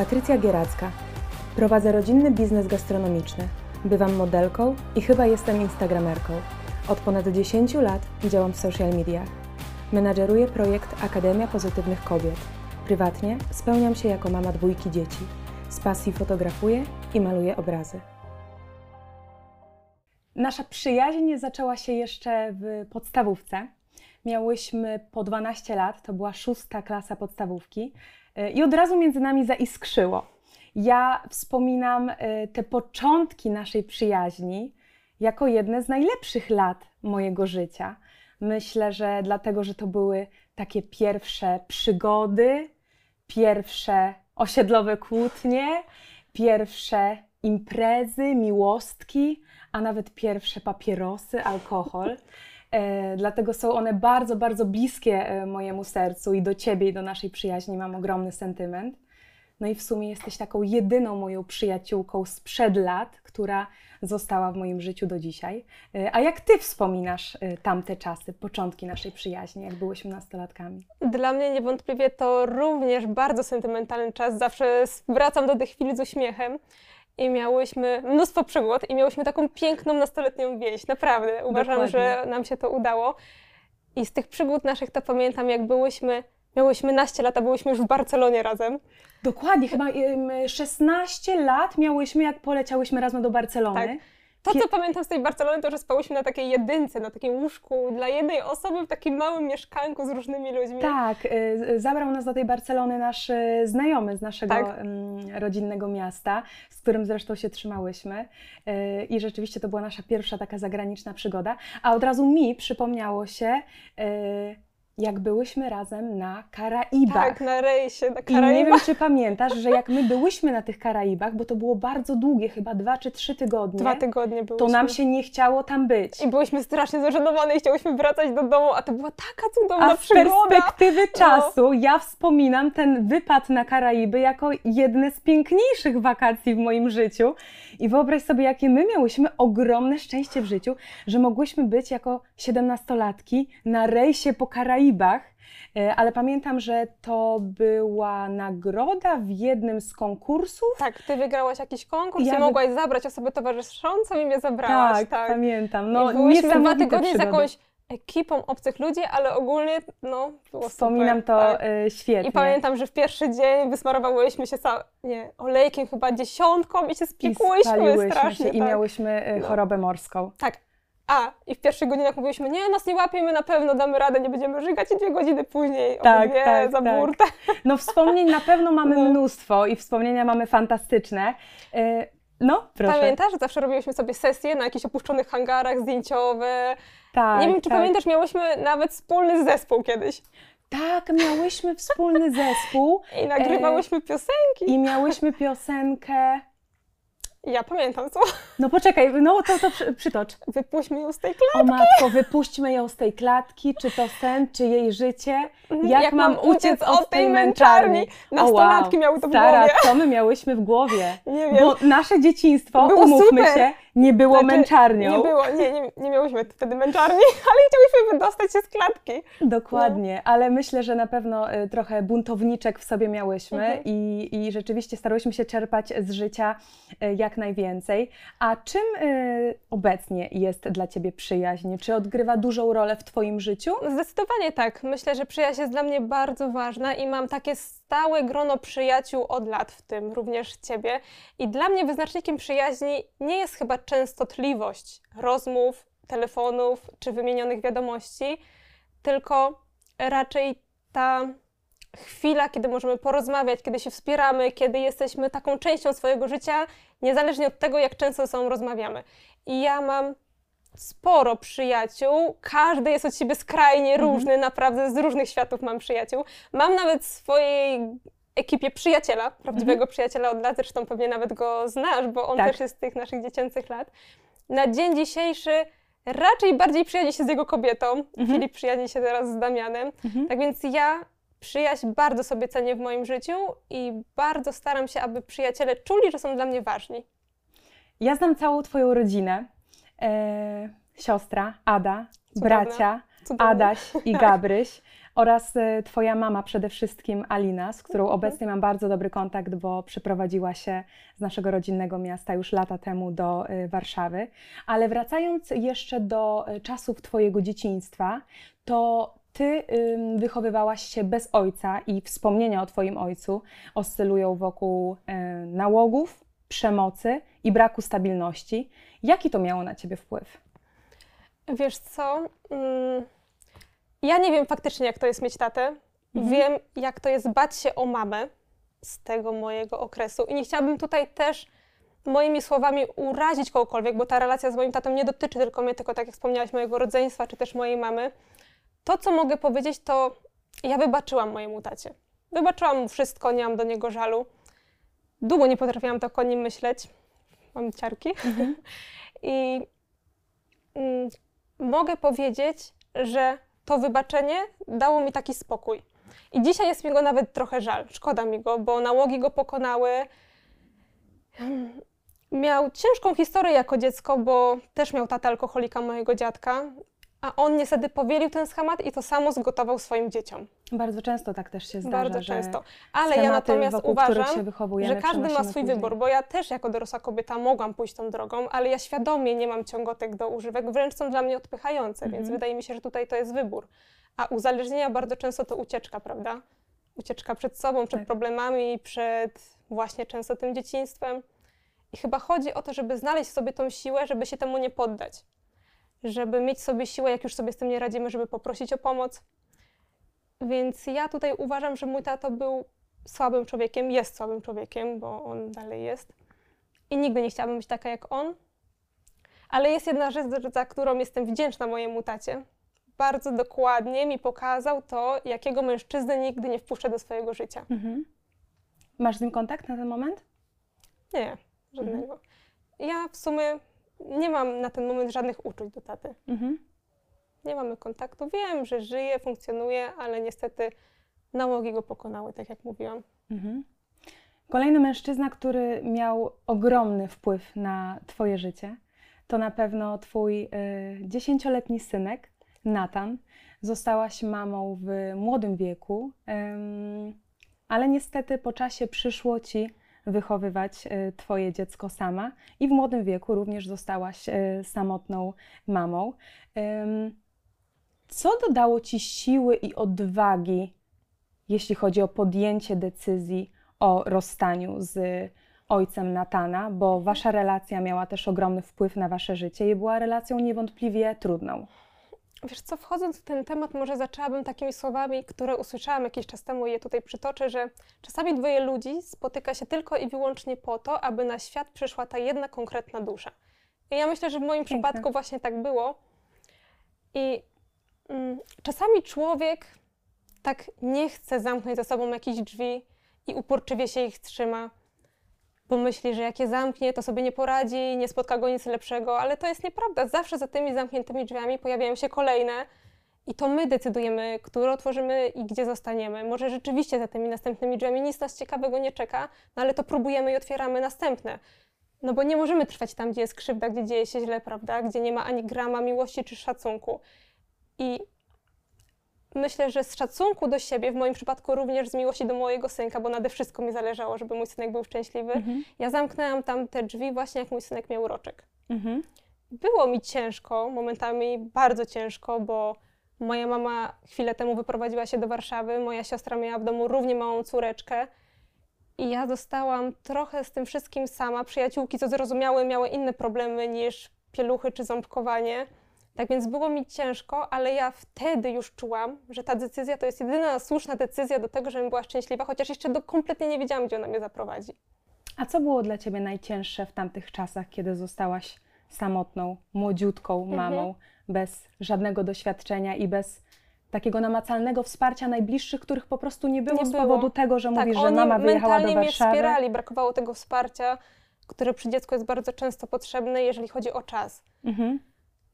Patrycja Gieracka. Prowadzę rodzinny biznes gastronomiczny. Bywam modelką i chyba jestem instagramerką. Od ponad 10 lat działam w social mediach. Menadżeruję projekt Akademia Pozytywnych Kobiet. Prywatnie spełniam się jako mama dwójki dzieci. Z pasji fotografuję i maluję obrazy. Nasza przyjaźń zaczęła się jeszcze w podstawówce. Miałyśmy po 12 lat, to była szósta klasa podstawówki i od razu między nami zaiskrzyło. Ja wspominam y, te początki naszej przyjaźni jako jedne z najlepszych lat mojego życia. Myślę, że dlatego, że to były takie pierwsze przygody, pierwsze osiedlowe kłótnie, pierwsze imprezy, miłostki, a nawet pierwsze papierosy, alkohol. E, dlatego są one bardzo, bardzo bliskie e, mojemu sercu i do ciebie, i do naszej przyjaźni mam ogromny sentyment. No i w sumie jesteś taką jedyną moją przyjaciółką sprzed lat, która została w moim życiu do dzisiaj. E, A jak ty wspominasz tamte czasy, początki naszej przyjaźni, jak byłyśmy nastolatkami? Dla mnie niewątpliwie to również bardzo sentymentalny czas. Zawsze wracam do tych chwil z uśmiechem. I miałyśmy mnóstwo przygód i miałyśmy taką piękną nastoletnią więź. Naprawdę. Uważam, Dokładnie. że nam się to udało. I z tych przygód naszych to pamiętam, jak byłyśmy, miałyśmy naście lat, a byłyśmy już w Barcelonie razem. Dokładnie, chyba em, 16 lat miałyśmy, jak poleciałyśmy razem do Barcelony. Tak. To, co pamiętam z tej Barcelony, to, że spałyśmy na takiej jedynce, na takim łóżku dla jednej osoby w takim małym mieszkanku z różnymi ludźmi. Tak, y, zabrał nas do tej Barcelony nasz y, znajomy z naszego Tak. mm, rodzinnego miasta, z którym zresztą się trzymałyśmy. Y, I rzeczywiście to była nasza pierwsza taka zagraniczna przygoda. A od razu mi przypomniało się, jak byłyśmy razem na Karaibach. Tak, na rejsie, na I nie Karaibach. wiem, czy pamiętasz, że jak my byłyśmy na tych Karaibach, bo to było bardzo długie, chyba dwa czy trzy tygodnie, Dwa tygodnie byłyśmy. to nam się nie chciało tam być. I byłyśmy strasznie zażenowane i chciałyśmy wracać do domu, a to była taka cudowna A z przygoda. No. perspektywy czasu ja wspominam ten wypad na Karaiby jako jedne z piękniejszych wakacji w moim życiu. I wyobraź sobie, jakie my miałyśmy ogromne szczęście w życiu, że mogłyśmy być jako siedemnastolatki na rejsie po Karaibach. E, Ale pamiętam, że to była nagroda w jednym z konkursów. Tak, ty wygrałaś jakiś konkurs Ja i wy- mogłaś zabrać osobę towarzyszącą i mnie zabrałaś. tak, tak. pamiętam. No, I byłyśmy dwa tygodnie z jakąś ekipą obcych ludzi, ale ogólnie no, było Wspominam super, to tak. e, świetnie. I pamiętam, że w pierwszy dzień wysmarowałyśmy się ca- nie, olejkiem chyba dziesiątką i się I spiekłyśmy spaliłyśmy strasznie. się i tak. miałyśmy e, No. chorobę morską. Tak. A, i w pierwszych godzinach mówiliśmy, nie, nas nie łapie, my na pewno damy radę, nie będziemy żygać i dwie godziny później Tak, obydwie tak, za tak. burtę. No wspomnień na pewno mamy No. mnóstwo i wspomnienia mamy fantastyczne. E, No, proszę. Pamiętasz, że zawsze robiłyśmy sobie sesje na jakichś opuszczonych hangarach zdjęciowe. Tak, nie wiem, czy tak. pamiętasz, miałyśmy nawet wspólny zespół kiedyś. Tak, miałyśmy wspólny zespół I nagrywałyśmy piosenki. i miałyśmy piosenkę... Ja pamiętam co. No poczekaj, no to, to przy, przytocz. Wypuśćmy ją z tej O klatki. matko, wypuśćmy ją z tej klatki, czy to sen, czy jej życie. Jak, mam uciec od tej męczarni? Nastolatki miały to w Stara, głowie. co my miałyśmy w głowie? Nie wiem. Bo nasze dzieciństwo, Było umówmy super. się, nie było Znaczy, męczarnią. Nie było, nie, nie, nie miałyśmy wtedy męczarni, ale chciałyśmy wydostać się z klatki. Dokładnie, ale myślę, że na pewno y, trochę buntowniczek w sobie miałyśmy Mhm. i, i rzeczywiście starałyśmy się czerpać z życia y, jak najwięcej. A czym y, obecnie jest dla Ciebie przyjaźń? Czy odgrywa dużą rolę w Twoim życiu? Zdecydowanie tak. Myślę, że przyjaźń jest dla mnie bardzo ważna i mam takie stałe grono przyjaciół od lat, w tym również Ciebie. I dla mnie wyznacznikiem przyjaźni nie jest chyba częstotliwość rozmów, telefonów czy wymienionych wiadomości, tylko raczej ta chwila, kiedy możemy porozmawiać, kiedy się wspieramy, kiedy jesteśmy taką częścią swojego życia, niezależnie od tego, jak często ze sobą rozmawiamy. I ja mam sporo przyjaciół, każdy jest od siebie skrajnie różny, naprawdę z różnych światów mam przyjaciół. Mam nawet swojej ekipie przyjaciela, prawdziwego przyjaciela od lat, zresztą pewnie nawet go znasz, bo on Tak. też jest z tych naszych dziecięcych lat. Na dzień dzisiejszy raczej bardziej przyjaźni się z jego kobietą, Filip przyjaźni się teraz z Damianem, Mhm. tak więc ja przyjaźń bardzo sobie cenię w moim życiu i bardzo staram się, aby przyjaciele czuli, że są dla mnie ważni. Ja znam całą Twoją rodzinę. E, siostra, Ada, Cudowna. bracia, Cudownie. Adaś i Gabryś oraz e, Twoja mama przede wszystkim Alina, z którą Mhm. obecnie mam bardzo dobry kontakt, bo przyprowadziła się z naszego rodzinnego miasta już lata temu do e, Warszawy. Ale wracając jeszcze do e, czasów Twojego dzieciństwa, to Ty wychowywałaś się bez ojca i wspomnienia o Twoim ojcu oscylują wokół nałogów, przemocy i braku stabilności. Jaki to miało na Ciebie wpływ? Wiesz co? Mm, Ja nie wiem faktycznie, jak to jest mieć tatę. Mhm. Wiem, jak to jest bać się o mamę z tego mojego okresu. I nie chciałabym tutaj też moimi słowami urazić kogokolwiek, bo ta relacja z moim tatą nie dotyczy tylko mnie, tylko tak jak wspomniałaś, mojego rodzeństwa, czy też mojej mamy. To, co mogę powiedzieć, to ja wybaczyłam mojemu tacie. Wybaczyłam mu wszystko, nie mam do niego żalu. Długo nie potrafiłam tak o nim myśleć. Mam ciarki. I mm, mogę powiedzieć, że to wybaczenie dało mi taki spokój. I dzisiaj jest mi go nawet trochę żal. Szkoda mi go, bo nałogi go pokonały. Miał ciężką historię jako dziecko, bo też miał tatę alkoholika mojego dziadka, a on niestety powielił ten schemat i to samo zgotował swoim dzieciom. Bardzo często tak też się zdarza, Bardzo często. Ale ja natomiast wokół uważam, że każdy ma swój wybór, bo ja też jako dorosła kobieta mogłam pójść tą drogą, ale ja świadomie nie mam ciągotek do używek, wręcz są dla mnie odpychające, więc Mhm. wydaje mi się, że tutaj to jest wybór. A uzależnienia bardzo często to ucieczka, prawda? Ucieczka przed sobą, przed Tak. problemami, przed właśnie często tym dzieciństwem. I chyba chodzi o to, żeby znaleźć w sobie tą siłę, żeby się temu nie poddać. Żeby mieć sobie siłę, jak już sobie z tym nie radzimy, żeby poprosić o pomoc. Więc ja tutaj uważam, że mój tato był słabym człowiekiem, jest słabym człowiekiem, bo on dalej jest. I nigdy nie chciałabym być taka jak on. Ale jest jedna rzecz, za którą jestem wdzięczna mojemu tacie. Bardzo dokładnie mi pokazał to, jakiego mężczyznę nigdy nie wpuszczę do swojego życia. Mhm. Masz z nim kontakt na ten moment? Nie, żadnego. Ja w sumie nie mam na ten moment żadnych uczuć do taty. Mhm. Nie mamy kontaktu. Wiem, że żyje, funkcjonuje, ale niestety nałogi go pokonały, tak jak mówiłam. Mhm. Kolejny mężczyzna, który miał ogromny wpływ na Twoje życie, to na pewno Twój y, dziesięcioletni synek, Natan. Zostałaś mamą w młodym wieku, ym, ale niestety po czasie przyszło Ci wychowywać y, Twoje dziecko sama i w młodym wieku również zostałaś y, samotną mamą. Co dodało Ci siły i odwagi, jeśli chodzi o podjęcie decyzji o rozstaniu z ojcem Natana, bo Wasza relacja miała też ogromny wpływ na Wasze życie i była relacją niewątpliwie trudną. Wiesz co, wchodząc w ten temat, może zaczęłabym takimi słowami, które usłyszałam jakiś czas temu i je tutaj przytoczę, że czasami dwoje ludzi spotyka się tylko i wyłącznie po to, aby na świat przyszła ta jedna konkretna dusza. I ja myślę, że w moim Piękne. przypadku właśnie tak było. I mm, czasami człowiek tak nie chce zamknąć za sobą jakichś drzwi i uporczywie się ich trzyma, bo myśli, że jak je zamknie, to sobie nie poradzi, nie spotka go nic lepszego, ale to jest nieprawda. Zawsze za tymi zamkniętymi drzwiami pojawiają się kolejne i to my decydujemy, które otworzymy i gdzie zostaniemy. Może rzeczywiście za tymi następnymi drzwiami nic nas ciekawego nie czeka, no ale to próbujemy i otwieramy następne. No bo nie możemy trwać tam, gdzie jest krzywda, gdzie dzieje się źle, prawda? Gdzie nie ma ani grama miłości czy szacunku. I myślę, że z szacunku do siebie, w moim przypadku również z miłości do mojego synka, bo nade wszystko mi zależało, żeby mój synek był szczęśliwy, Mhm. ja zamknęłam tam te drzwi właśnie jak mój synek miał roczek. Mhm. Było mi ciężko, momentami bardzo ciężko, bo moja mama chwilę temu wyprowadziła się do Warszawy, moja siostra miała w domu równie małą córeczkę i ja zostałam trochę z tym wszystkim sama. Przyjaciółki, co zrozumiały, miały inne problemy niż pieluchy czy ząbkowanie. Tak więc było mi ciężko, ale ja wtedy już czułam, że ta decyzja to jest jedyna słuszna decyzja do tego, żebym była szczęśliwa, chociaż jeszcze do, kompletnie nie wiedziałam, gdzie ona mnie zaprowadzi. A co było dla Ciebie najcięższe w tamtych czasach, kiedy zostałaś samotną, młodziutką Mhm. mamą, bez żadnego doświadczenia i bez takiego namacalnego wsparcia najbliższych, których po prostu nie było Nie z było. powodu tego, że mówisz, że Tak, mama wyjechała do mentalnie mnie Warszawy? wspierali, brakowało tego wsparcia, które przy dziecku jest bardzo często potrzebne, jeżeli chodzi o czas. Mhm.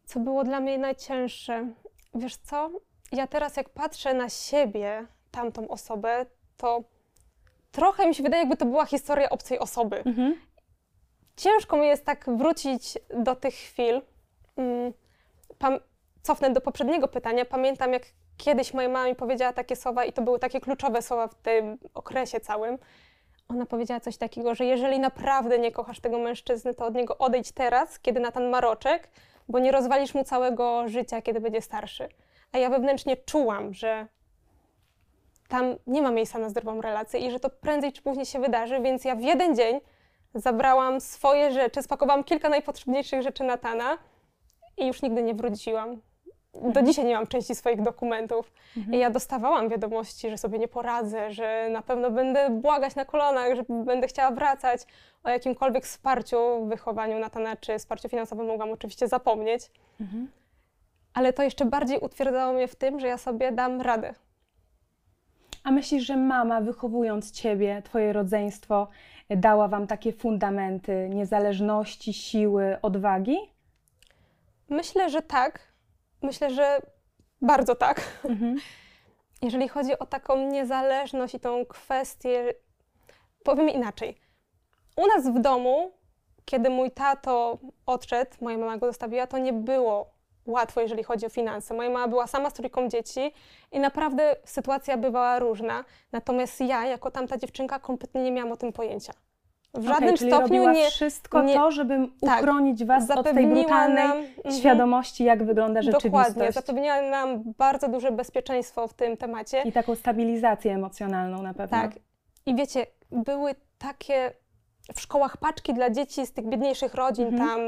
Co było dla mnie najcięższe? Wiesz co? Ja teraz jak patrzę na siebie, tamtą osobę, to trochę mi się wydaje, jakby to była historia obcej osoby. Mhm. Ciężko mi jest tak wrócić do tych chwil. Mm, Pam- cofnę do poprzedniego pytania. Pamiętam, jak kiedyś moja mama mi powiedziała takie słowa i to były takie kluczowe słowa w tym okresie całym. Ona powiedziała coś takiego, że jeżeli naprawdę nie kochasz tego mężczyzny, to od niego odejdź teraz, kiedy Natan ma roczek, bo nie rozwalisz mu całego życia, kiedy będzie starszy. A ja wewnętrznie czułam, że tam nie ma miejsca na zdrową relację i że to prędzej czy później się wydarzy, więc ja w jeden dzień zabrałam swoje rzeczy, spakowałam kilka najpotrzebniejszych rzeczy Natana i już nigdy nie wróciłam. Do dzisiaj nie mam części swoich dokumentów. I ja dostawałam wiadomości, że sobie nie poradzę, że na pewno będę błagać na kolanach, że będę chciała wracać. O jakimkolwiek wsparciu w wychowaniu Natana czy wsparciu finansowym mogłam oczywiście zapomnieć. Ale to jeszcze bardziej utwierdzało mnie w tym, że ja sobie dam radę. A myślisz, że mama, wychowując ciebie, twoje rodzeństwo, dała wam takie fundamenty niezależności, siły, odwagi? Myślę, że tak. Myślę, że bardzo tak. Mhm. Jeżeli chodzi o taką niezależność i tą kwestię, powiem inaczej. U nas w domu, kiedy mój tato odszedł, moja mama go zostawiła, to nie było łatwo, jeżeli chodzi o finanse. Moja mama była sama z trójką dzieci i naprawdę sytuacja bywała różna. Natomiast ja, jako tamta dziewczynka, kompletnie nie miałam o tym pojęcia. W Okej, żadnym czyli stopniu nie wszystko nie- to, żeby tak, uchronić was od tej zapewniła brutalnej nam- mhm. świadomości, jak wygląda rzeczywistość. Dokładnie, zapewniała nam bardzo duże bezpieczeństwo w tym temacie. I taką stabilizację emocjonalną na pewno. Tak. I wiecie, były takie w szkołach paczki dla dzieci z tych biedniejszych rodzin, Mhm. tam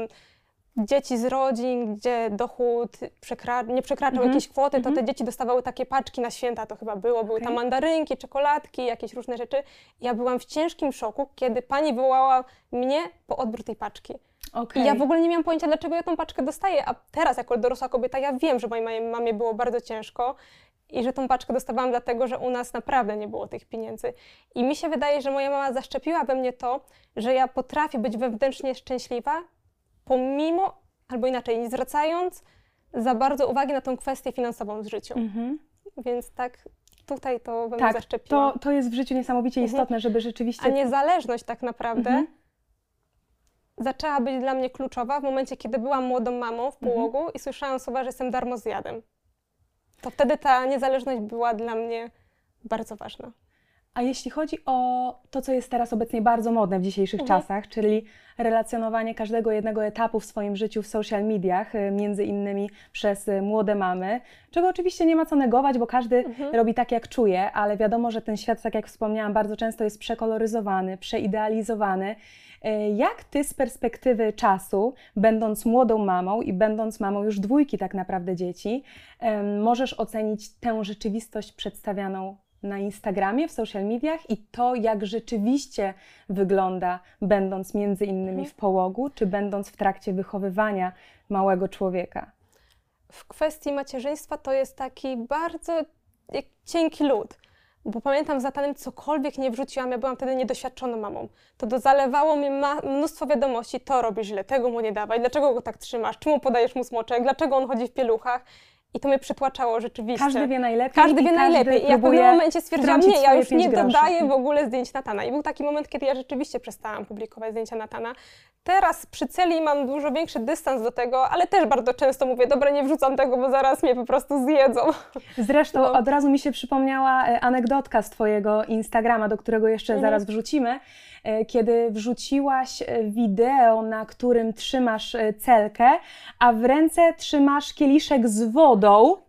dzieci z rodzin, gdzie dochód przekra- nie przekraczał Mhm. jakiejś kwoty, to Mhm. te dzieci dostawały takie paczki na święta, to chyba było. Były tam Okej. mandarynki, czekoladki, jakieś różne rzeczy. Ja byłam w ciężkim szoku, kiedy pani wywołała mnie po odbiór tej paczki. Okej. I ja w ogóle nie miałam pojęcia, dlaczego ja tą paczkę dostaję, a teraz jako dorosła kobieta ja wiem, że mojej mamie- mamie było bardzo ciężko i że tą paczkę dostawałam dlatego, że u nas naprawdę nie było tych pieniędzy. I mi się wydaje, że moja mama zaszczepiła we mnie to, że ja potrafię być wewnętrznie szczęśliwa, pomimo, albo inaczej, nie zwracając za bardzo uwagi na tą kwestię finansową w życiu. Mhm. Więc tak tutaj to mnie Tak, zaszczepiło. to, to jest w życiu niesamowicie Mhm. istotne, żeby rzeczywiście... A niezależność tak naprawdę Mhm. zaczęła być dla mnie kluczowa w momencie, kiedy byłam młodą mamą w Mhm. połogu i słyszałam słowa, że jestem darmozjadem. To wtedy ta niezależność była dla mnie bardzo ważna. A jeśli chodzi o to, co jest teraz obecnie bardzo modne w dzisiejszych Mhm. czasach, czyli relacjonowanie każdego jednego etapu w swoim życiu w social mediach, y, między innymi przez y, młode mamy, czego oczywiście nie ma co negować, bo każdy Mhm. robi tak, jak czuje, ale wiadomo, że ten świat, tak jak wspomniałam, bardzo często jest przekoloryzowany, przeidealizowany. Y, Jak ty z perspektywy czasu, będąc młodą mamą i będąc mamą już dwójki tak naprawdę dzieci, możesz ocenić tę rzeczywistość przedstawianą na Instagramie, w social mediach i to, jak rzeczywiście wygląda, będąc między innymi Mhm. w połogu, czy będąc w trakcie wychowywania małego człowieka. W kwestii macierzyństwa to jest taki bardzo cienki lód. Bo pamiętam za tanem cokolwiek nie wrzuciłam, ja byłam wtedy niedoświadczoną mamą. To do zalewało mnie ma- mnóstwo wiadomości, to robisz źle, tego mu nie dawaj, dlaczego go tak trzymasz, czemu podajesz mu smoczek, dlaczego on chodzi w pieluchach. I to mnie przytłaczało rzeczywiście. Każdy wie najlepiej. Każdy wie najlepiej. I ja w pewnym momencie stwierdziłam, nie, ja już nie dodaję w ogóle zdjęć Natana. I był taki moment, kiedy ja rzeczywiście przestałam publikować zdjęcia Natana. Teraz przy celi mam dużo większy dystans do tego, ale też bardzo często mówię, dobra, nie wrzucam tego, bo zaraz mnie po prostu zjedzą. Zresztą No. od razu mi się przypomniała e, anegdotka z Twojego Instagrama, do którego jeszcze Mhm. zaraz wrzucimy, e, kiedy wrzuciłaś e, wideo, na którym trzymasz celkę, a w ręce trzymasz kieliszek z wodą.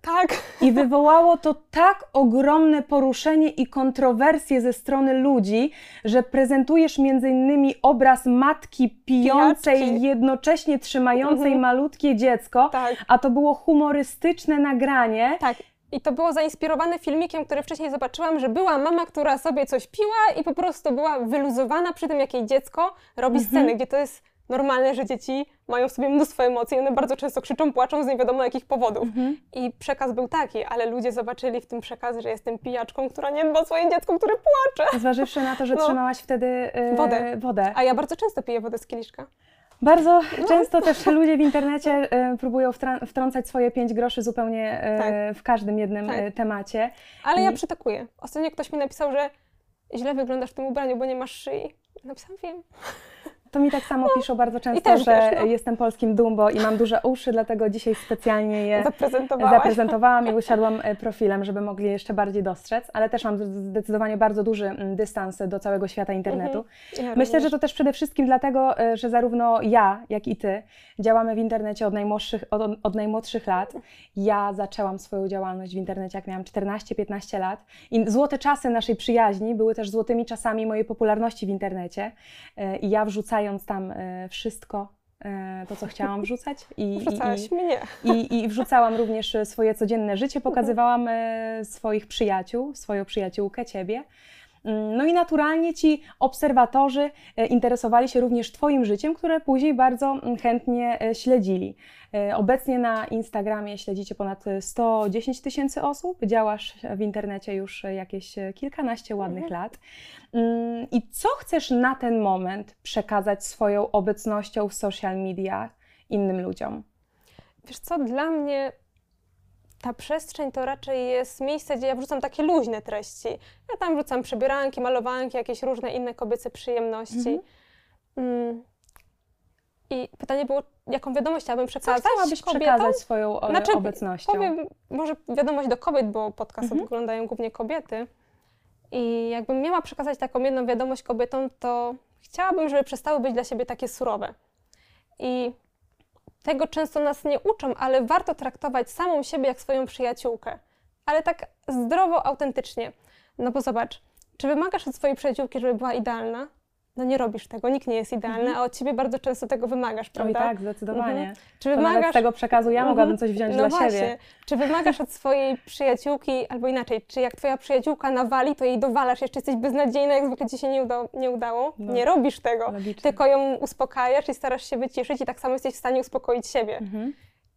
Tak. I wywołało to tak ogromne poruszenie i kontrowersje ze strony ludzi, że prezentujesz między innymi obraz matki pijącej, Pijaczki. jednocześnie trzymającej Mhm. malutkie dziecko, Tak. a to było humorystyczne nagranie. Tak. I to było zainspirowane filmikiem, który wcześniej zobaczyłam, że była mama, która sobie coś piła i po prostu była wyluzowana przy tym, jak jej dziecko robi Mhm. sceny, gdzie to jest normalne, że dzieci mają w sobie mnóstwo emocji, one bardzo często krzyczą, płaczą z nie wiadomo jakich powodów. Mhm. I przekaz był taki, ale ludzie zobaczyli w tym przekaz, że jestem pijaczką, która nie dba o swoje dziecko, które płacze. Zważywszy na to, że No. trzymałaś wtedy e, Wodę. wodę. A ja bardzo często piję wodę z kieliszka. Bardzo No. często też ludzie w internecie e, próbują wtrącać swoje pięć groszy zupełnie e, Tak. w każdym jednym Tak. e, temacie. Ale ja I- przytakuję. Ostatnio ktoś mi napisał, że źle wyglądasz w tym ubraniu, bo nie masz szyi. Napisałam, wiem. To mi tak samo piszą bardzo często, że wiesz, no. jestem polskim Dumbo i mam duże uszy, dlatego dzisiaj specjalnie je zaprezentowałam i usiadłam e, profilem, żeby mogli jeszcze bardziej dostrzec, ale też mam zdecydowanie bardzo duży mm, dystans do całego świata internetu. Mhm. Ja Myślę, że to też przede wszystkim dlatego, e, że zarówno ja, jak i ty działamy w internecie od najmłodszych, od, od najmłodszych lat. Ja zaczęłam swoją działalność w internecie, jak miałam 14-15 lat i złote czasy naszej przyjaźni były też złotymi czasami mojej popularności w internecie E, i ja wrzucając tam e, wszystko, e, to co chciałam wrzucać i, Wrzucałaś i, mnie. i, I wrzucałam również swoje codzienne życie, pokazywałam e, swoich przyjaciół, swoją przyjaciółkę, ciebie. Mm, No i naturalnie ci obserwatorzy e, interesowali się również Twoim życiem, które później bardzo mm, chętnie e, śledzili. E, Obecnie na Instagramie śledzicie ponad e, 110 tysięcy osób, działasz w internecie już jakieś kilkanaście ładnych Mhm. lat. Mm, I co chcesz na ten moment przekazać swoją obecnością w social mediach innym ludziom? Wiesz co, dla mnie ta przestrzeń to raczej jest miejsce, gdzie ja wrzucam takie luźne treści. Ja tam wrzucam przebieranki, malowanki, jakieś różne inne kobiece przyjemności. Mhm. Mm. I pytanie było, jaką wiadomość chciałabym Co przekazać chciałabyś kobietom? przekazać swoją e, Znaczy, obecnością? Powiem, może wiadomość do kobiet, bo podcast Mhm. oglądają głównie kobiety. I jakbym miała przekazać taką jedną wiadomość kobietom, to chciałabym, żeby przestały być dla siebie takie surowe. I tego często nas nie uczą, ale warto traktować samą siebie jak swoją przyjaciółkę. Ale tak zdrowo, autentycznie. No bo zobacz, czy wymagasz od swojej przyjaciółki, żeby była idealna? No nie robisz tego, nikt nie jest idealny, Mhm. a od ciebie bardzo często tego wymagasz, Oj prawda? tak, zdecydowanie. Czy To nawet z wymagasz tego przekazu ja Mhm. mogłabym coś wziąć no dla właśnie. siebie. Czy wymagasz od swojej przyjaciółki, albo inaczej, czy jak twoja przyjaciółka nawali, to jej dowalasz, jeszcze jesteś beznadziejna, jak zwykle ci się nie, uda, nie udało? No. Nie robisz tego. Logicznie. Tylko ją uspokajasz i starasz się wyciszyć i tak samo jesteś w stanie uspokoić siebie. Mhm.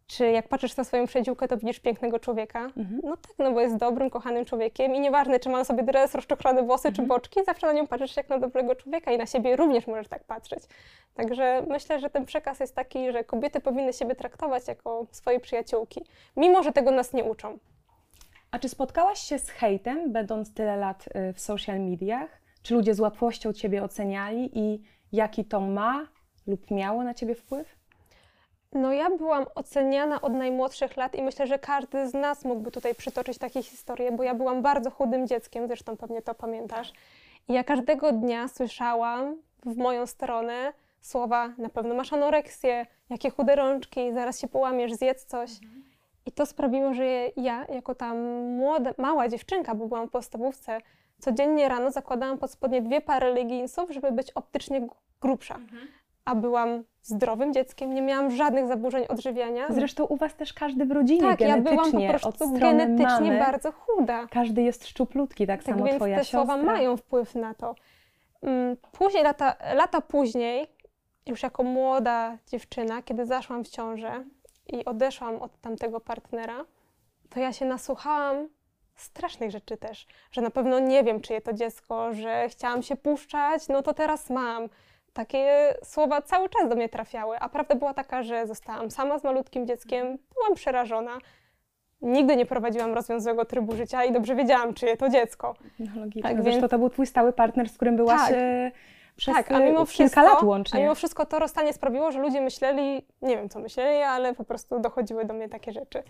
Czy jak patrzysz na swoją przyjaciółkę, to widzisz pięknego człowieka? Mhm. No tak, no bo jest dobrym, kochanym człowiekiem i nieważne, czy ma na sobie dres, rozczochrane włosy, czy Mhm. boczki, zawsze na nią patrzysz jak na dobrego człowieka i na siebie również możesz tak patrzeć. Także myślę, że ten przekaz jest taki, że kobiety powinny siebie traktować jako swoje przyjaciółki, mimo że tego nas nie uczą. A czy spotkałaś się z hejtem, będąc tyle lat y, w social mediach? Czy ludzie z łatwością Ciebie oceniali i jaki to ma lub miało na Ciebie wpływ? No ja byłam oceniana od najmłodszych lat i myślę, że każdy z nas mógłby tutaj przytoczyć takie historie, bo ja byłam bardzo chudym dzieckiem, zresztą pewnie to pamiętasz. I ja każdego dnia słyszałam w moją stronę słowa na pewno masz anoreksję, jakie chude rączki, zaraz się połamiesz, zjedz coś. I to sprawiło, że ja, jako ta młoda, mała dziewczynka, bo byłam w podstawówce, codziennie rano zakładałam pod spodnie dwie pary leginsów, żeby być optycznie grubsza. A byłam zdrowym dzieckiem, nie miałam żadnych zaburzeń odżywiania. Zresztą u Was też każdy w rodzinie tak, ja byłam po genetycznie, prostu genetycznie mamy, bardzo chuda. każdy jest szczuplutki, tak, Tak samo więc Twoja te siostra. słowa mają wpływ na to. Mm, Później, lata, lata później, już jako młoda dziewczyna, kiedy zaszłam w ciążę i odeszłam od tamtego partnera, to ja się nasłuchałam strasznych rzeczy też, że na pewno nie wiem, czyje to dziecko, że chciałam się puszczać, no to teraz mam. Takie słowa cały czas do mnie trafiały, a prawda była taka, że zostałam sama z malutkim dzieckiem, byłam przerażona. Nigdy nie prowadziłam rozwiązłego trybu życia i dobrze wiedziałam, czyje to dziecko. No, logicznie. Tak, Zresztą więc- to był Twój stały partner, z którym byłaś Tak. Przez tak, a e, mimo kilka wszystko, lat a łącznie. mimo wszystko to rozstanie sprawiło, że ludzie myśleli, nie wiem co myśleli, ale po prostu dochodziły do mnie takie rzeczy.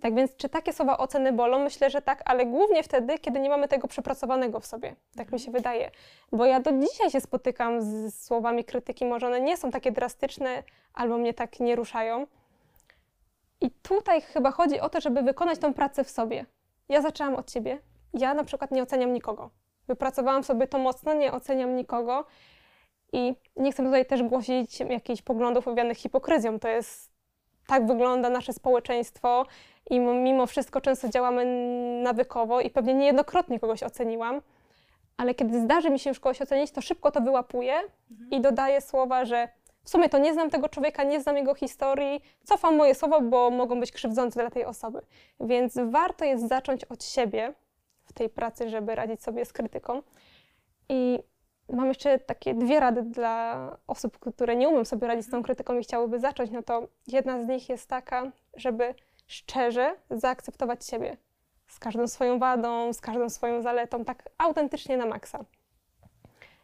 Tak więc, czy takie słowa oceny bolą? Myślę, że tak, ale głównie wtedy, kiedy nie mamy tego przepracowanego w sobie. Tak mi się wydaje. Bo ja do dzisiaj się spotykam z słowami krytyki, może one nie są takie drastyczne, albo mnie tak nie ruszają. I tutaj chyba chodzi o to, żeby wykonać tą pracę w sobie. Ja zaczęłam od ciebie. Ja na przykład nie oceniam nikogo. Wypracowałam sobie to mocno, nie oceniam nikogo. I nie chcę tutaj też głosić jakichś poglądów owianych hipokryzją. To jest, tak wygląda nasze społeczeństwo i mimo wszystko często działamy nawykowo i pewnie niejednokrotnie kogoś oceniłam. Ale kiedy zdarzy mi się już kogoś ocenić, to szybko to wyłapuję i dodaję słowa, że w sumie to nie znam tego człowieka, nie znam jego historii, cofam moje słowa, bo mogą być krzywdzące dla tej osoby. Więc warto jest zacząć od siebie w tej pracy, żeby radzić sobie z krytyką. I mam jeszcze takie dwie rady dla osób, które nie umieją sobie radzić z tą krytyką i chciałyby zacząć. No to jedna z nich jest taka, żeby szczerze zaakceptować siebie z każdą swoją wadą, z każdą swoją zaletą, tak autentycznie na maksa.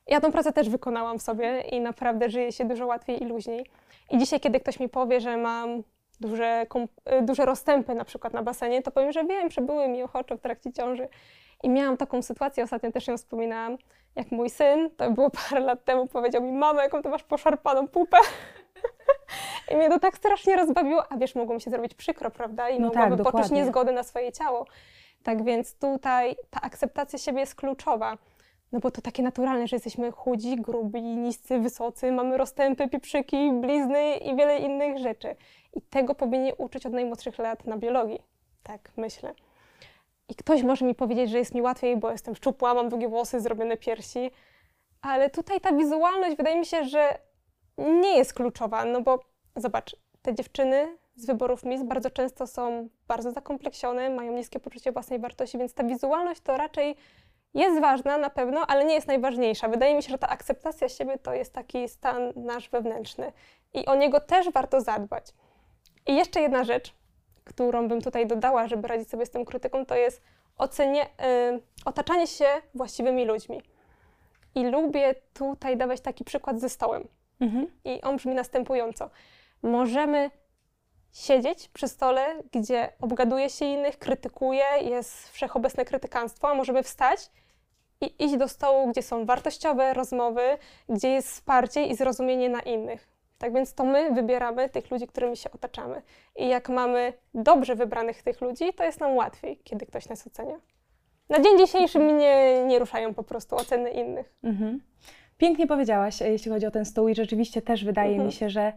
Ja tą pracę też wykonałam w sobie i naprawdę żyje się dużo łatwiej i luźniej. I dzisiaj, kiedy ktoś mi powie, że mam duże, y, duże rozstępy na przykład na basenie, to powiem, że wiem, że były mi ochocze w trakcie ciąży. I miałam taką sytuację, ostatnio też ją wspominałam, jak mój syn, to było parę lat temu, powiedział mi, mama, jaką ty masz poszarpaną pupę. I mnie to tak strasznie rozbawiło, a wiesz, mogło mi się zrobić przykro, prawda? I No mogłabym tak, poczuć niezgodę na swoje ciało. Tak więc tutaj ta akceptacja siebie jest kluczowa. No bo to takie naturalne, że jesteśmy chudzi, grubi, niscy, wysocy, mamy rozstępy, pieprzyki, blizny i wiele innych rzeczy. I tego powinni uczyć od najmłodszych lat na biologii. Tak myślę. I ktoś może mi powiedzieć, że jest mi łatwiej, bo jestem szczupła, mam długie włosy, zrobione piersi. Ale tutaj ta wizualność wydaje mi się, że nie jest kluczowa, no bo zobacz, te dziewczyny z wyborów Miss bardzo często są bardzo zakompleksione, mają niskie poczucie własnej wartości, więc ta wizualność to raczej jest ważna na pewno, ale nie jest najważniejsza. Wydaje mi się, że ta akceptacja siebie to jest taki stan nasz wewnętrzny i o niego też warto zadbać. I jeszcze jedna rzecz, którą bym tutaj dodała, żeby radzić sobie z tą krytyką, to jest ocenie, y, otaczanie się właściwymi ludźmi. I lubię tutaj dawać taki przykład ze stołem. Mhm. I on brzmi następująco. Możemy siedzieć przy stole, gdzie obgaduje się innych, krytykuje, jest wszechobecne krytykanstwo, a możemy wstać i iść do stołu, gdzie są wartościowe rozmowy, gdzie jest wsparcie i zrozumienie na innych. Tak więc to my wybieramy tych ludzi, którymi się otaczamy. I jak mamy dobrze wybranych tych ludzi, to jest nam łatwiej, kiedy ktoś nas ocenia. Na dzień dzisiejszy mnie nie ruszają po prostu oceny innych. Mhm. Pięknie powiedziałaś, e, jeśli chodzi o ten stół i rzeczywiście też wydaje Mhm. mi się, że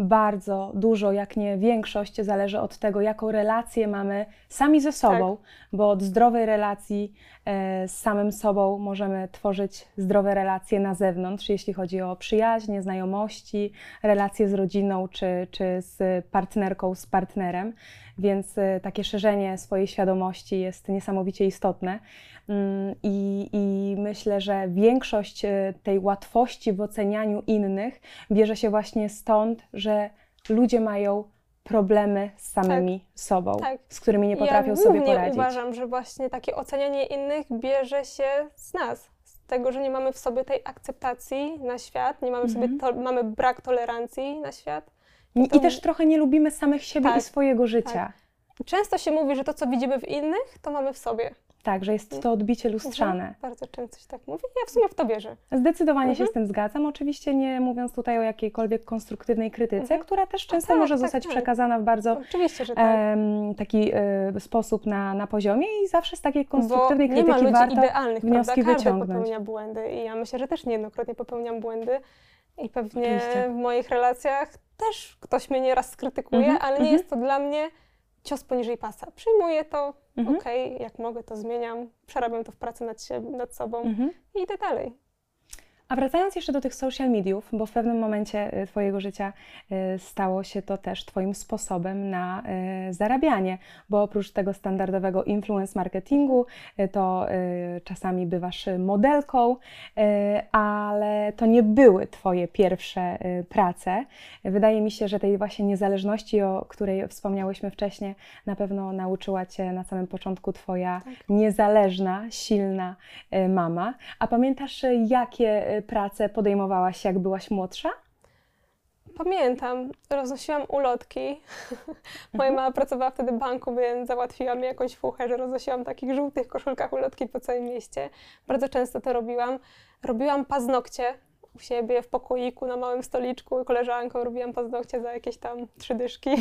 bardzo dużo, jak nie większość, zależy od tego, jaką relację mamy sami ze sobą, bo od zdrowej relacji e, z samym sobą możemy tworzyć zdrowe relacje na zewnątrz, jeśli chodzi o przyjaźnie, znajomości, relacje z rodziną czy, czy z partnerką, z partnerem, więc e, takie szerzenie swojej świadomości jest niesamowicie istotne. Mm, I, I myślę, że większość e, tej łatwości w ocenianiu innych bierze się właśnie stąd, że ludzie mają problemy z samymi sobą, Tak. z którymi nie potrafią ja sobie poradzić. uważam, że właśnie takie ocenianie innych bierze się z nas. Z tego, że nie mamy w sobie tej akceptacji na świat, nie mamy w Mhm. sobie, to, mamy brak tolerancji na świat. I, to- I też trochę nie lubimy samych siebie Tak, i swojego życia. I Często się mówi, że to, co widzimy w innych, to mamy w sobie. Tak, że jest to odbicie lustrzane. Mhm. Bardzo często się tak mówi. Ja w sumie w to wierzę. Zdecydowanie się Mhm. z tym zgadzam, oczywiście nie mówiąc tutaj o jakiejkolwiek konstruktywnej krytyce, Mhm. która też często tak, może tak, zostać tak. przekazana w bardzo tak. em, taki e, sposób na, na poziomie i zawsze z takiej Bo konstruktywnej nie ma krytyki ludzi warto idealnych, wnioski prawda? Każdy wyciągnąć. popełnia błędy i ja myślę, że też niejednokrotnie popełniam błędy i pewnie Oczywiście. w moich relacjach też ktoś mnie nieraz skrytykuje, Mhm, ale nie mhm. jest to dla mnie cios poniżej pasa. Przyjmuję to, Mhm. okej, jak mogę to zmieniam, przerabiam to w pracy nad, siebie, nad sobą Mhm. i idę dalej. A wracając jeszcze do tych social mediów, bo w pewnym momencie y, Twojego życia y, stało się to też Twoim sposobem na y, zarabianie, bo oprócz tego standardowego influence marketingu, to czasami bywasz modelką, ale to nie były Twoje pierwsze prace. Wydaje mi się, że tej właśnie niezależności, o której wspomniałyśmy wcześniej, na pewno nauczyła Cię na samym początku Twoja Tak. niezależna, silna mama. A pamiętasz, jakie prace podejmowałaś, jak byłaś młodsza? Pamiętam, roznosiłam ulotki. Moja mama pracowała wtedy w banku, więc załatwiła mi jakąś fuchę, że roznosiłam w takich żółtych koszulkach ulotki po całym mieście. Bardzo często to robiłam. Robiłam paznokcie u siebie w pokoiku na małym stoliczku. Koleżanką robiłam paznokcie za jakieś tam trzy dyszki.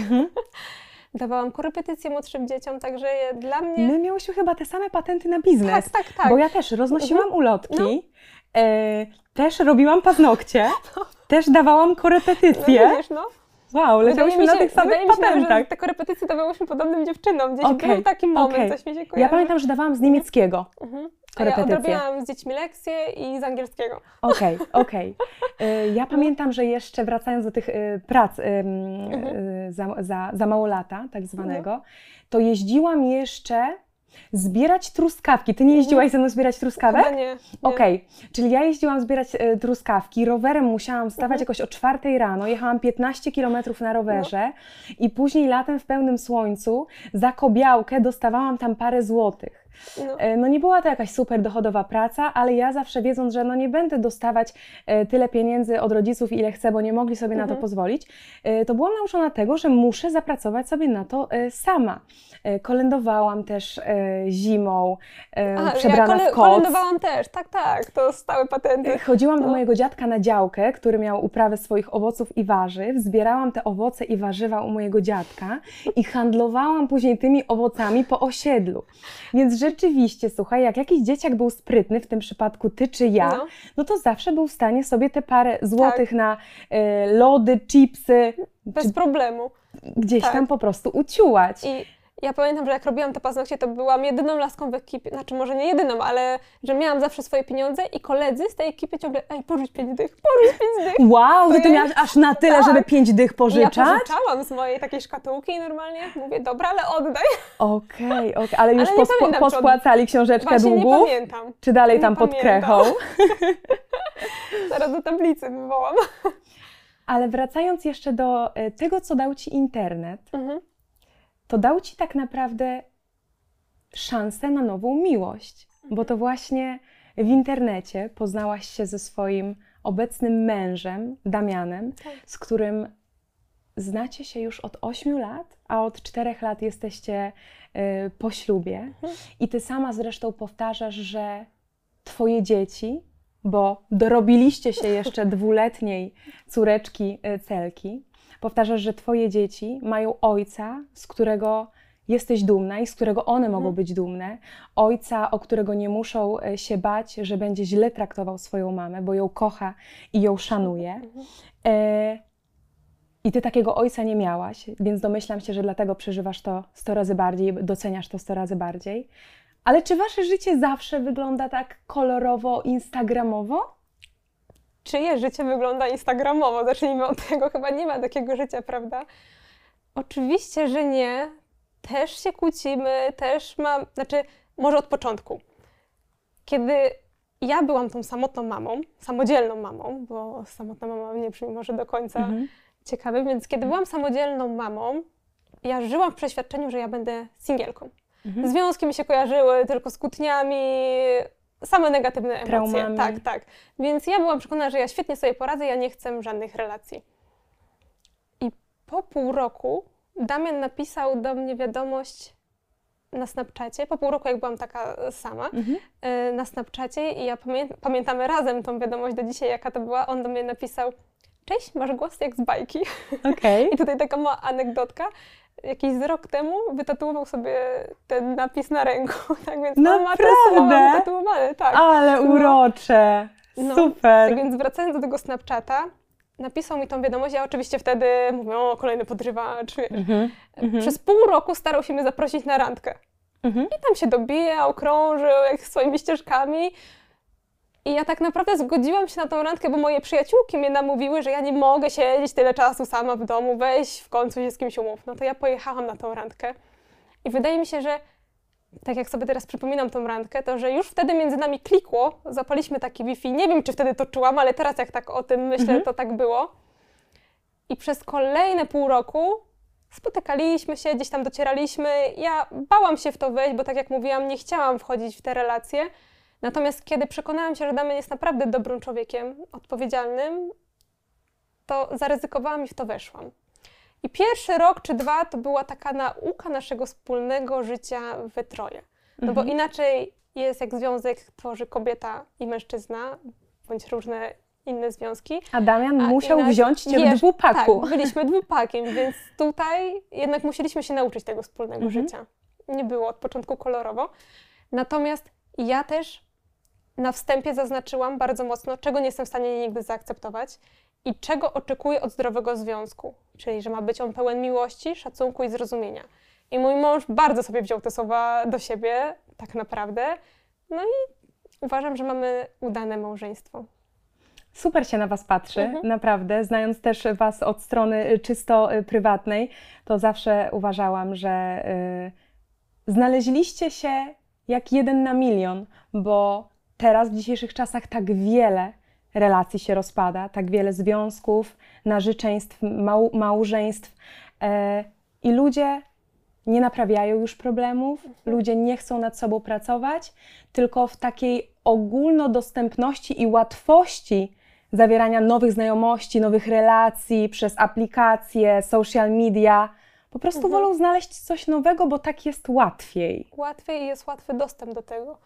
Dawałam korepetycje młodszym dzieciom, także dla mnie... My miałyśmy chyba te same patenty na biznes, tak, tak, tak. bo ja też roznosiłam ulotki, e, też robiłam paznokcie, też dawałam no, korepetycje. widzisz, no. Wow, leciałyśmy na tych samych mi się, patentach. te korepetycje dawałyśmy podobnym dziewczynom. Gdzieś Okej, był taki moment, okej. coś mi się kojarzy. Ja pamiętam, że dawałam z niemieckiego. Mhm. Ja korepetycje. odrobiłam z dziećmi lekcje i z angielskiego. Okej, okej. Y, Ja pamiętam, że jeszcze wracając do tych y, prac Mhm. za, za, za mało lata, tak zwanego, to jeździłam jeszcze zbierać truskawki. Ty nie jeździłaś ze mną zbierać truskawek? Chyba nie. nie. Okej, czyli ja jeździłam zbierać e, truskawki, rowerem musiałam wstawać Mhm. jakoś o czwartej rano, jechałam 15 km na rowerze i później latem w pełnym słońcu za kobiałkę dostawałam tam parę złotych. No. E, No nie była to jakaś super dochodowa praca, ale ja zawsze wiedząc, że no nie będę dostawać e, tyle pieniędzy od rodziców, ile chcę, bo nie mogli sobie na to Mhm. pozwolić, e, to byłam nauczona tego, że muszę zapracować sobie na to sama. Kolędowałam też zimą, A, ja przebrana kole- w koc. kolędowałam też, tak, tak, to stałe patenty. Chodziłam do No. mojego dziadka na działkę, który miał uprawę swoich owoców i warzyw. Zbierałam te owoce i warzywa u mojego dziadka i handlowałam później tymi owocami po osiedlu. Więc rzeczywiście, słuchaj, jak jakiś dzieciak był sprytny, w tym przypadku ty czy ja, no, No, to zawsze był w stanie sobie te parę Tak. złotych na e, lody, chipsy, bez czy problemu. gdzieś tak. tam po prostu uciułać. I ja pamiętam, że jak robiłam te paznokcie, to byłam jedyną laską w ekipie, znaczy może nie jedyną, ale że miałam zawsze swoje pieniądze i koledzy z tej ekipy ciągle, ej, pożycz pięć dych, pożycz pięć dych. Wow, To ty miałaś aż na tyle, Tak. żeby pięć dych I ja pożyczać? pożyczałam z mojej takiej szkatułki i normalnie mówię, dobra, ale oddaj. Okej, okej, ale już Ale pospo- pamiętam, pospłacali książeczkę Właśnie nie pamiętam. Czy dalej Nie tam pod pamiętam. krechą? Zaraz do tablicy wywołam. Ale wracając jeszcze do e, tego, co dał ci internet, Mhm. To dał ci tak naprawdę szansę na nową miłość, bo to właśnie w internecie poznałaś się ze swoim obecnym mężem, Damianem, Tak. z którym znacie się już od 8 lat, a od 4 lat jesteście e, po ślubie. Mhm. I ty sama zresztą powtarzasz, że twoje dzieci, bo dorobiliście się jeszcze dwuletniej córeczki e, Celki, powtarzasz, że twoje dzieci mają ojca, z którego jesteś dumna i z którego one Mhm. mogą być dumne. Ojca, o którego nie muszą e, się bać, że będzie źle traktował swoją mamę, bo ją kocha i ją szanuje. Mhm. E, I ty takiego ojca nie miałaś, więc domyślam się, że dlatego przeżywasz to 100 razy bardziej, doceniasz to 100 razy bardziej. Ale czy wasze życie zawsze wygląda tak kolorowo, instagramowo? Czyje życie wygląda instagramowo? Zacznijmy od tego, chyba nie ma takiego życia, prawda? Oczywiście, że nie. Też się kłócimy, też mam, znaczy może od początku. Kiedy ja byłam tą samotną mamą, samodzielną mamą, bo samotna mama nie brzmi może do końca Mhm. ciekawe, więc kiedy byłam samodzielną mamą, ja żyłam w przeświadczeniu, że ja będę singielką. Mhm. Związki mi się kojarzyły tylko z kłótniami, same negatywne emocje. Traumami. Tak, tak. Więc ja byłam przekonana, że ja świetnie sobie poradzę, ja nie chcę żadnych relacji. I po pół roku Damian napisał do mnie wiadomość na Snapchacie, po pół roku jak byłam taka sama, Mhm. e, na Snapchacie i ja pamię pamiętamy razem tą wiadomość do dzisiaj, jaka to była. On do mnie napisał, cześć, masz głos jak z bajki. Okej. I tutaj taka mała anegdotka. Jakiś z rok temu wytatuował sobie ten napis na ręku, tak więc on ma to słowo Naprawdę? wytatuowane, tak. Ale No. urocze! No, Super! Tak więc wracając do tego Snapchata, napisał mi tą wiadomość, ja oczywiście wtedy mówię, o kolejny podrywacz, wiesz. Mhm. Mhm. Przez pół roku starał się mnie zaprosić na randkę. Mhm. I tam się dobijał, krążył jak swoimi ścieżkami. I ja tak naprawdę zgodziłam się na tą randkę, bo moje przyjaciółki mnie namówiły, że ja nie mogę siedzieć tyle czasu sama w domu, weź w końcu się z kimś umów. No to ja pojechałam na tą randkę. I wydaje mi się, że tak jak sobie teraz przypominam tą randkę, to że już wtedy między nami klikło, zapaliśmy taki Wi-Fi. Nie wiem, czy wtedy to czułam, ale teraz jak tak o tym myślę, Mhm. to tak było. I przez kolejne pół roku spotykaliśmy się, gdzieś tam docieraliśmy. Ja bałam się w to wejść, bo tak jak mówiłam, nie chciałam wchodzić w te relacje. Natomiast kiedy przekonałam się, że Damian jest naprawdę dobrym człowiekiem, odpowiedzialnym, to zaryzykowałam i w to weszłam. I pierwszy rok czy dwa to była taka nauka naszego wspólnego życia we troje. No bo Mhm. inaczej jest, jak związek tworzy kobieta i mężczyzna, bądź różne inne związki. A Damian A musiał inaczej- wziąć cię w dwupaku. Tak, byliśmy dwupakiem, więc tutaj jednak musieliśmy się nauczyć tego wspólnego Mhm. życia. Nie było od początku kolorowo. Natomiast ja też na wstępie zaznaczyłam bardzo mocno, czego nie jestem w stanie nigdy zaakceptować i czego oczekuję od zdrowego związku. Czyli, że ma być on pełen miłości, szacunku i zrozumienia. I mój mąż bardzo sobie wziął te słowa do siebie, tak naprawdę. No i uważam, że mamy udane małżeństwo. Super się na Was patrzy, Mhm. naprawdę. Znając też Was od strony y, czysto y, prywatnej, to zawsze uważałam, że y, znaleźliście się jak jeden na milion, bo teraz w dzisiejszych czasach tak wiele relacji się rozpada, tak wiele związków, narzeczeństw, mał, małżeństw e, i ludzie nie naprawiają już problemów, ludzie nie chcą nad sobą pracować, tylko w takiej ogólnodostępności i łatwości zawierania nowych znajomości, nowych relacji przez aplikacje, social media. Po prostu Mhm. wolą znaleźć coś nowego, bo tak jest łatwiej. Łatwiej i jest łatwy dostęp do tego.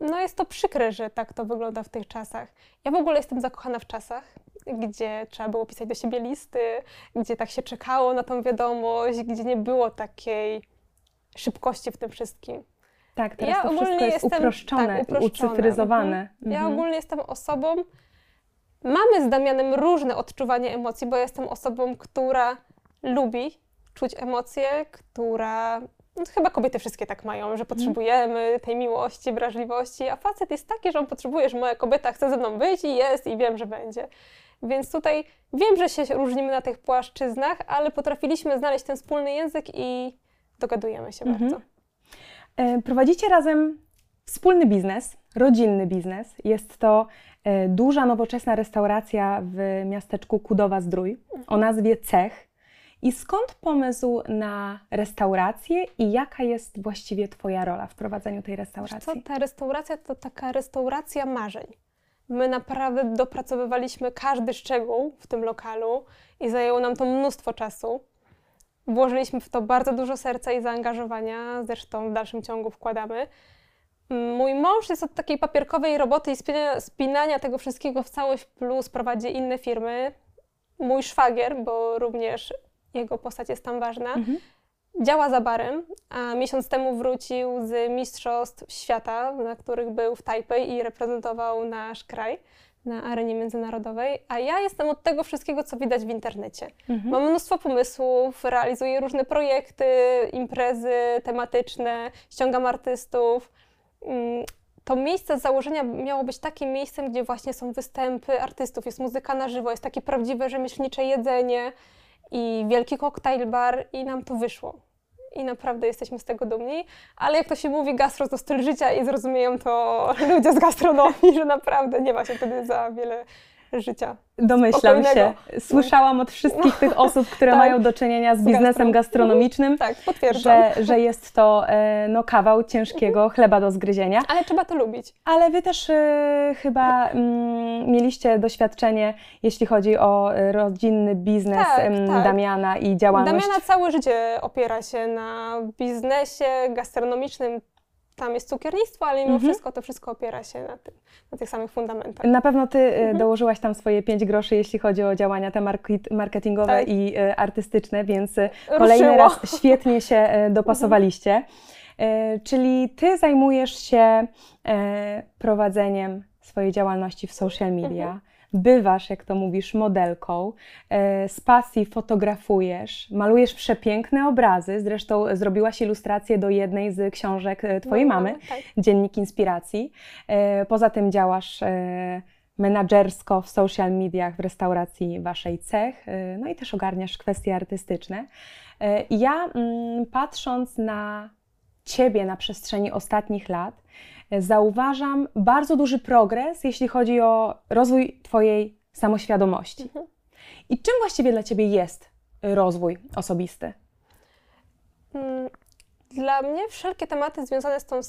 No jest to przykre, że tak to wygląda w tych czasach. Ja w ogóle jestem zakochana w czasach, gdzie trzeba było pisać do siebie listy, gdzie tak się czekało na tą wiadomość, gdzie nie było takiej szybkości w tym wszystkim. Tak, teraz Ja to wszystko jest jestem- uproszczone, tak, uproszczone. ucyfryzowane. Ja Mhm. ogólnie jestem osobą, mamy z Damianem różne odczuwanie emocji, bo ja jestem osobą, która lubi czuć emocje, która. No, chyba kobiety wszystkie tak mają, Mhm. że potrzebujemy tej miłości, wrażliwości, a facet jest taki, że on potrzebuje, że moja kobieta chce ze mną być i jest i wiem, że będzie. Więc tutaj wiem, że się różnimy na tych płaszczyznach, ale potrafiliśmy znaleźć ten wspólny język i dogadujemy się Mhm. bardzo. E, Prowadzicie razem wspólny biznes, rodzinny biznes. Jest to e, duża, nowoczesna restauracja w miasteczku Kudowa-Zdrój o nazwie Cech. I skąd pomysł na restaurację i jaka jest właściwie Twoja rola w prowadzeniu tej Co, restauracji? ta restauracja to taka restauracja marzeń. My naprawdę dopracowywaliśmy każdy szczegół w tym lokalu i zajęło nam to mnóstwo czasu. Włożyliśmy w to bardzo dużo serca i zaangażowania, zresztą w dalszym ciągu wkładamy. Mój mąż jest od takiej papierkowej roboty i spinania, spinania tego wszystkiego w całość plus prowadzi inne firmy. Mój szwagier, bo również jego postać jest tam ważna, Mhm. działa za barem, a miesiąc temu wrócił z Mistrzostw Świata, na których był w Tajpej i reprezentował nasz kraj na arenie międzynarodowej, a ja jestem od tego wszystkiego, co widać w internecie. Mhm. Mam mnóstwo pomysłów, realizuję różne projekty, imprezy tematyczne, ściągam artystów. Mm, To miejsce z założenia miało być takim miejscem, gdzie właśnie są występy artystów, jest muzyka na żywo, jest takie prawdziwe rzemieślnicze jedzenie i wielki koktajl bar i nam to wyszło. I naprawdę jesteśmy z tego dumni, ale jak to się mówi, gastro to styl życia i zrozumieją to ludzie z gastronomii, że naprawdę nie ma się wtedy za wiele życia. Domyślam się. spokojnego. Słyszałam od wszystkich tych osób, które Tak. mają do czynienia z biznesem gastro- gastronomicznym, Tak, potwierdzam. że, że jest to e, no, kawał ciężkiego chleba do zgryzienia. Ale trzeba to lubić. Ale wy też e, chyba mm, mieliście doświadczenie, jeśli chodzi o e, rodzinny biznes Tak, tak. Damiana i działalność. Damiana całe życie opiera się na biznesie gastronomicznym. Tam jest cukiernictwo, ale mimo Mhm. wszystko to wszystko opiera się na, tym, na tych samych fundamentach. Na pewno ty e, Mhm. dołożyłaś tam swoje pięć groszy, jeśli chodzi o działania te market, marketingowe Tak. i e, artystyczne, więc e, kolejny Ruszyło. raz świetnie się dopasowaliście. E, Czyli ty zajmujesz się prowadzeniem swojej działalności w social media. Bywasz, jak to mówisz, modelką, e, z pasji fotografujesz, malujesz przepiękne obrazy. Zresztą zrobiłaś ilustrację do jednej z książek e, twojej No, mamy, Tak. Dziennik Inspiracji. E, Poza tym działasz menadżersko w social mediach w restauracji waszej cech, no i też ogarniasz kwestie artystyczne. Ja mm, patrząc na ciebie na przestrzeni ostatnich lat, zauważam bardzo duży progres, jeśli chodzi o rozwój twojej samoświadomości. Mhm. I czym właściwie dla ciebie jest rozwój osobisty? Mm, Dla mnie wszelkie tematy związane z tą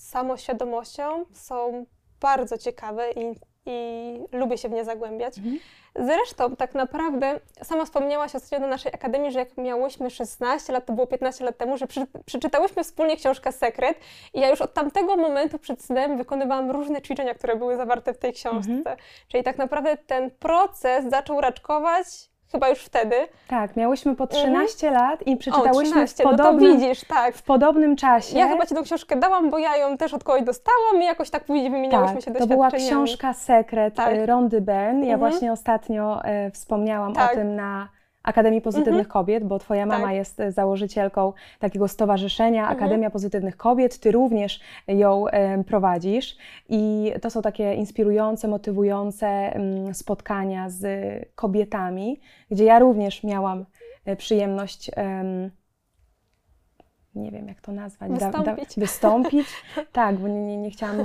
samoświadomością są bardzo ciekawe i, i lubię się w nie zagłębiać. Mhm. Zresztą tak naprawdę sama wspomniałaś ostatnio na naszej akademii, że jak miałyśmy 16 lat, to było 15 lat temu, że przy, przeczytałyśmy wspólnie książkę Sekret i ja już od tamtego momentu przed snem wykonywałam różne ćwiczenia, które były zawarte w tej książce. Mhm. Czyli tak naprawdę ten proces zaczął raczkować chyba już wtedy. Tak, miałyśmy po 13 lat i O, przeczytałyśmy 13, w no to podobnym, widzisz, tak. w podobnym czasie. Ja chyba Ci tą książkę dałam, bo ja ją też od kogoś dostałam i jakoś tak później wymieniałyśmy tak, się to była książka Sekret Tak. tak. Rondy Byrne. Ja Mhm. właśnie ostatnio e, wspomniałam Tak. o tym na Akademii Pozytywnych Mhm. Kobiet, bo Twoja mama Tak. jest e, założycielką takiego stowarzyszenia Mhm. Akademia Pozytywnych Kobiet. Ty również ją e, prowadzisz i to są takie inspirujące, motywujące mm, spotkania z kobietami, gdzie ja również miałam e, przyjemność em, nie wiem jak to nazwać, wystąpić. Da, wystąpić. tak, bo nie, nie, nie chciałam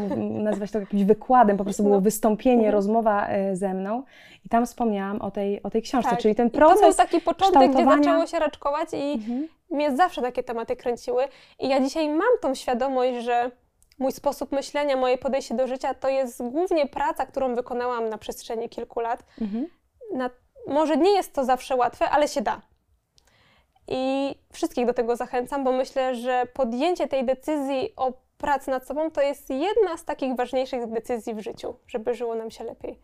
nazwać to jakimś wykładem, po prostu było no. wystąpienie, mhm. rozmowa e, ze mną i tam wspomniałam o tej, o tej książce, tak. czyli ten proces I to był taki początek, gdzie zaczęło się raczkować i mhm. mnie zawsze takie tematy kręciły i ja dzisiaj mam tą świadomość, że mój sposób myślenia, moje podejście do życia to jest głównie praca, którą wykonałam na przestrzeni kilku lat. Mhm. Na, może nie jest to zawsze łatwe, ale się da. I wszystkich do tego zachęcam, bo myślę, że podjęcie tej decyzji o pracy nad sobą to jest jedna z takich ważniejszych decyzji w życiu, żeby żyło nam się lepiej.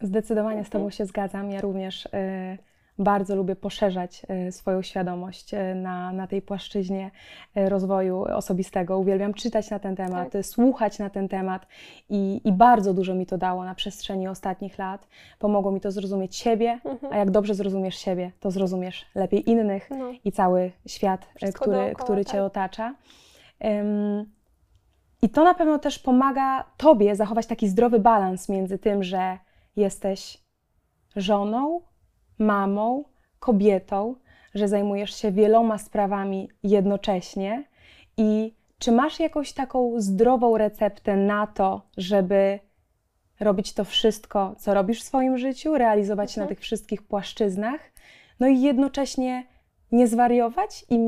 Zdecydowanie z Tobą mhm. się zgadzam. Ja również. Yy bardzo lubię poszerzać e, swoją świadomość e, na, na tej płaszczyźnie e, rozwoju osobistego. Uwielbiam czytać na ten temat, tak. słuchać na ten temat i, i bardzo dużo mi to dało na przestrzeni ostatnich lat. Pomogło mi to zrozumieć siebie, mhm. a jak dobrze zrozumiesz siebie, to zrozumiesz lepiej innych no. i cały świat, który, dookoła, który Cię tak. otacza. Um, I to na pewno też pomaga Tobie zachować taki zdrowy balans między tym, że jesteś żoną, mamą, kobietą, że zajmujesz się wieloma sprawami jednocześnie i czy masz jakąś taką zdrową receptę na to, żeby robić to wszystko, co robisz w swoim życiu, realizować się na mhm. tych wszystkich płaszczyznach, no i jednocześnie nie zwariować i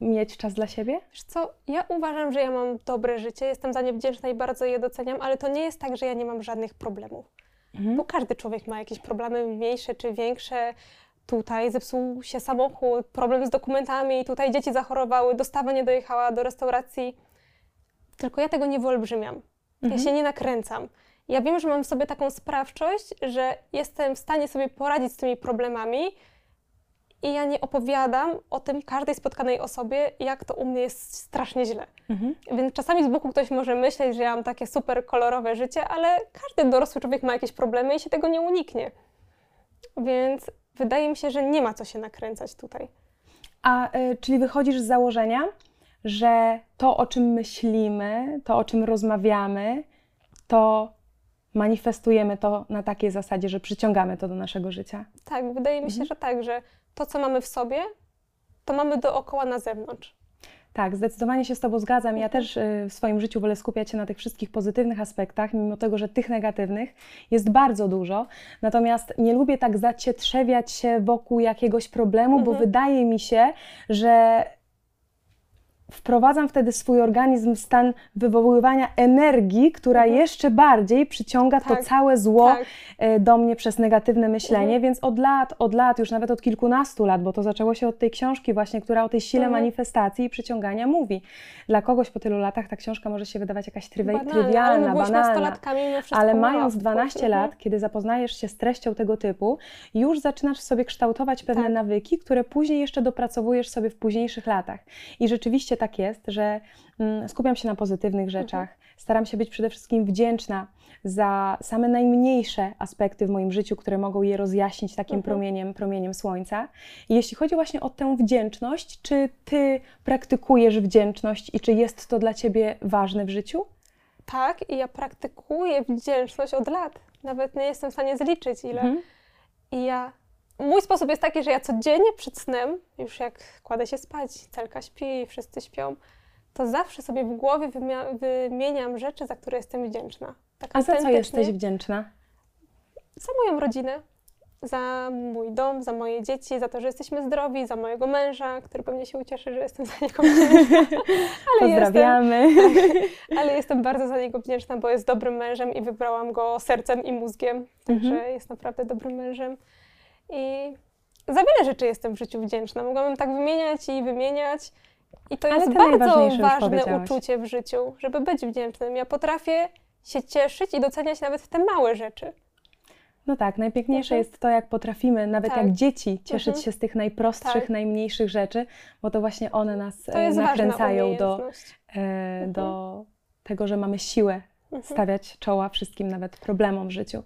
mieć czas dla siebie? Wiesz co, ja uważam, że ja mam dobre życie, jestem za nie wdzięczna i bardzo je doceniam, ale to nie jest tak, że ja nie mam żadnych problemów. Mhm. Bo każdy człowiek ma jakieś problemy mniejsze czy większe. Tutaj zepsuł się samochód, problem z dokumentami, tutaj dzieci zachorowały, dostawa nie dojechała do restauracji. Tylko ja tego nie wyolbrzymiam. Mhm. Ja się nie nakręcam. Ja wiem, że mam w sobie taką sprawczość, że jestem w stanie sobie poradzić z tymi problemami, i ja nie opowiadam o tym każdej spotkanej osobie, jak to u mnie jest strasznie źle. Mhm. Więc czasami z boku ktoś może myśleć, że ja mam takie super kolorowe życie, ale każdy dorosły człowiek ma jakieś problemy i się tego nie uniknie. Więc wydaje mi się, że nie ma co się nakręcać tutaj. A y, czyli wychodzisz z założenia, że to, o czym myślimy, to, o czym rozmawiamy, to manifestujemy to na takiej zasadzie, że przyciągamy to do naszego życia. Tak, wydaje mi się, mhm. że tak, że to, co mamy w sobie, to mamy dookoła na zewnątrz. Tak, zdecydowanie się z Tobą zgadzam. Ja też y, w swoim życiu wolę skupiać się na tych wszystkich pozytywnych aspektach, mimo tego, że tych negatywnych jest bardzo dużo. Natomiast nie lubię tak zacietrzewiać się wokół jakiegoś problemu, mhm. bo wydaje mi się, że wprowadzam wtedy swój organizm w stan wywoływania energii, która mhm. jeszcze bardziej przyciąga tak, to całe zło tak. E, do mnie przez negatywne myślenie, mhm. więc od lat, od lat, już nawet od kilkunastu lat, bo to zaczęło się od tej książki właśnie, która o tej sile mhm. manifestacji i przyciągania mówi. Dla kogoś po tylu latach ta książka może się wydawać jakaś trywi banalna, trywialna, banalna, ale mając 12 lat, mhm. kiedy zapoznajesz się z treścią tego typu, już zaczynasz sobie kształtować pewne tak. nawyki, które później jeszcze dopracowujesz sobie w późniejszych latach. I rzeczywiście tak jest, że mm, skupiam się na pozytywnych rzeczach. Mhm. Staram się być przede wszystkim wdzięczna za same najmniejsze aspekty w moim życiu, które mogą je rozjaśnić takim mhm. promieniem, promieniem słońca. I jeśli chodzi właśnie o tę wdzięczność, czy ty praktykujesz wdzięczność i czy jest to dla ciebie ważne w życiu? Tak, i ja praktykuję wdzięczność od lat. Nawet nie jestem w stanie zliczyć ile. Mhm. I ja mój sposób jest taki, że ja codziennie przed snem, już jak kładę się spać, celka śpi, wszyscy śpią, to zawsze sobie w głowie wymieniam rzeczy, za które jestem wdzięczna. Tak A za co jesteś wdzięczna? Za moją rodzinę, za mój dom, za moje dzieci, za to, że jesteśmy zdrowi, za mojego męża, który pewnie się ucieszy, że jestem za niego wdzięczna. ale Pozdrawiamy. Jestem, ale jestem bardzo za niego wdzięczna, bo jest dobrym mężem i wybrałam go sercem i mózgiem, także mhm. jest naprawdę dobrym mężem. I za wiele rzeczy jestem w życiu wdzięczna. Mogłabym tak wymieniać i wymieniać. I to Ale jest bardzo ważne uczucie w życiu, żeby być wdzięcznym. Ja potrafię się cieszyć i doceniać nawet te małe rzeczy. No tak, najpiękniejsze mhm. jest to, jak potrafimy, nawet tak. jak dzieci, cieszyć mhm. się z tych najprostszych, tak. najmniejszych rzeczy, bo to właśnie one nas e, nakręcają do, e, mhm. do tego, że mamy siłę mhm. stawiać czoła wszystkim, nawet problemom w życiu.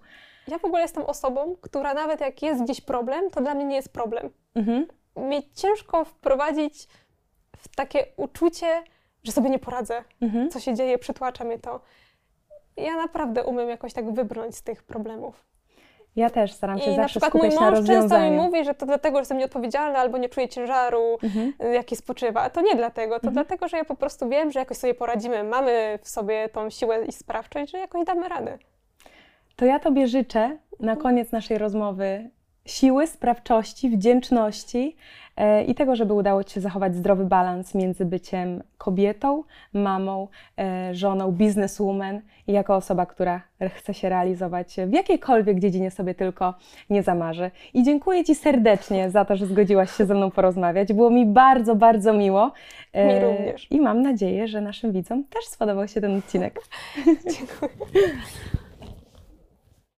Ja w ogóle jestem osobą, która nawet jak jest gdzieś problem, to dla mnie nie jest problem. Mhm. Mnie ciężko wprowadzić w takie uczucie, że sobie nie poradzę, mhm. co się dzieje, przytłacza mnie to. Ja naprawdę umiem jakoś tak wybrnąć z tych problemów. Ja też staram się I na zawsze przykład mój na mąż często mi mówi, że to dlatego, że jestem nieodpowiedzialna albo nie czuję ciężaru, Mhm. y, jaki spoczywa. A to nie dlatego, to Mhm. dlatego, że ja po prostu wiem, że jakoś sobie poradzimy, mamy w sobie tą siłę i sprawczość, że jakoś damy radę. To ja Tobie życzę na koniec naszej rozmowy siły, sprawczości, wdzięczności e, i tego, żeby udało Ci się zachować zdrowy balans między byciem kobietą, mamą, e, żoną, bizneswoman i jako osoba, która chce się realizować w jakiejkolwiek dziedzinie sobie tylko nie zamarzy. I dziękuję Ci serdecznie za to, że zgodziłaś się ze mną porozmawiać. Było mi bardzo, bardzo miło. E, Mi również. I mam nadzieję, że naszym widzom też spodobał się ten odcinek. Dziękuję.